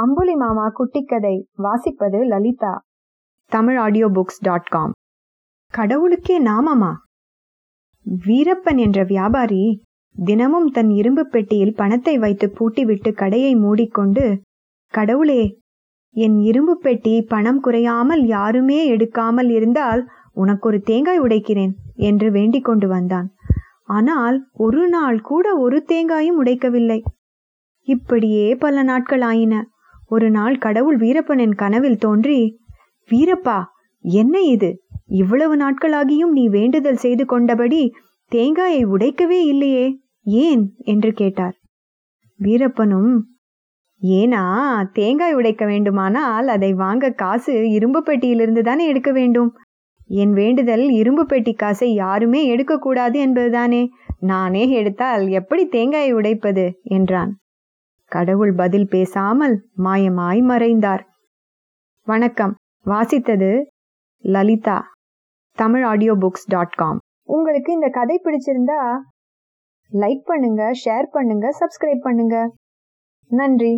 அம்புலி மாமா குட்டிக்கதை வாசிப்பது Lalitha. Tamil audio books dot com கடவுளுக்கே நாமமா? வீரப்பன் என்ற வியாபாரி தினமும் தன் இரும்பு பெட்டியில் பணத்தை வைத்து பூட்டிவிட்டு கடையை மூடிக்கொண்டு கடவுளே என் இரும்பு பெட்டி பணம் குறையாமல் யாருமே எடுக்காமல் இருந்தால் உனக்கு ஒரு தேங்காய் உடைக்கிறேன் என்று வேண்டிக் கொண்டு வந்தான். ஆனால் ஒரு நாள் கூட ஒரு தேங்காயும் உடைக்கவில்லை. இப்படியே பல நாட்கள் ஆயின. ஒரு நாள் கடவுள் வீரப்பனின் கனவில் தோன்றி வீரப்பா என்ன இது? இவ்வளவு நாட்களாகியும் நீ வேண்டுதல் செய்து கொண்டபடி தேங்காயை உடைக்கவே இல்லையே ஏன்? என்று கேட்டார். வீரப்பனும் ஏனா தேங்காய் உடைக்க வேண்டுமானால் அதை வாங்க காசு இரும்பு பெட்டியிலிருந்து தானே எடுக்க வேண்டும். என் வேண்டுதல் இரும்பு பெட்டி காசை யாருமே எடுக்கக்கூடாது என்பதுதானே. நானே எடுத்தால் எப்படி தேங்காயை உடைப்பது? என்றான். கடவுள் பதில் பேசாமல் மாயமாய் மறைந்தார். வணக்கம். வாசித்தது Lalitha. Tamil audio books dot com உங்களுக்கு இந்த கதை பிடிச்சிருந்தா லைக் பண்ணுங்க ஷேர் பண்ணுங்க சப்ஸ்கிரைப் பண்ணுங்க. நன்றி.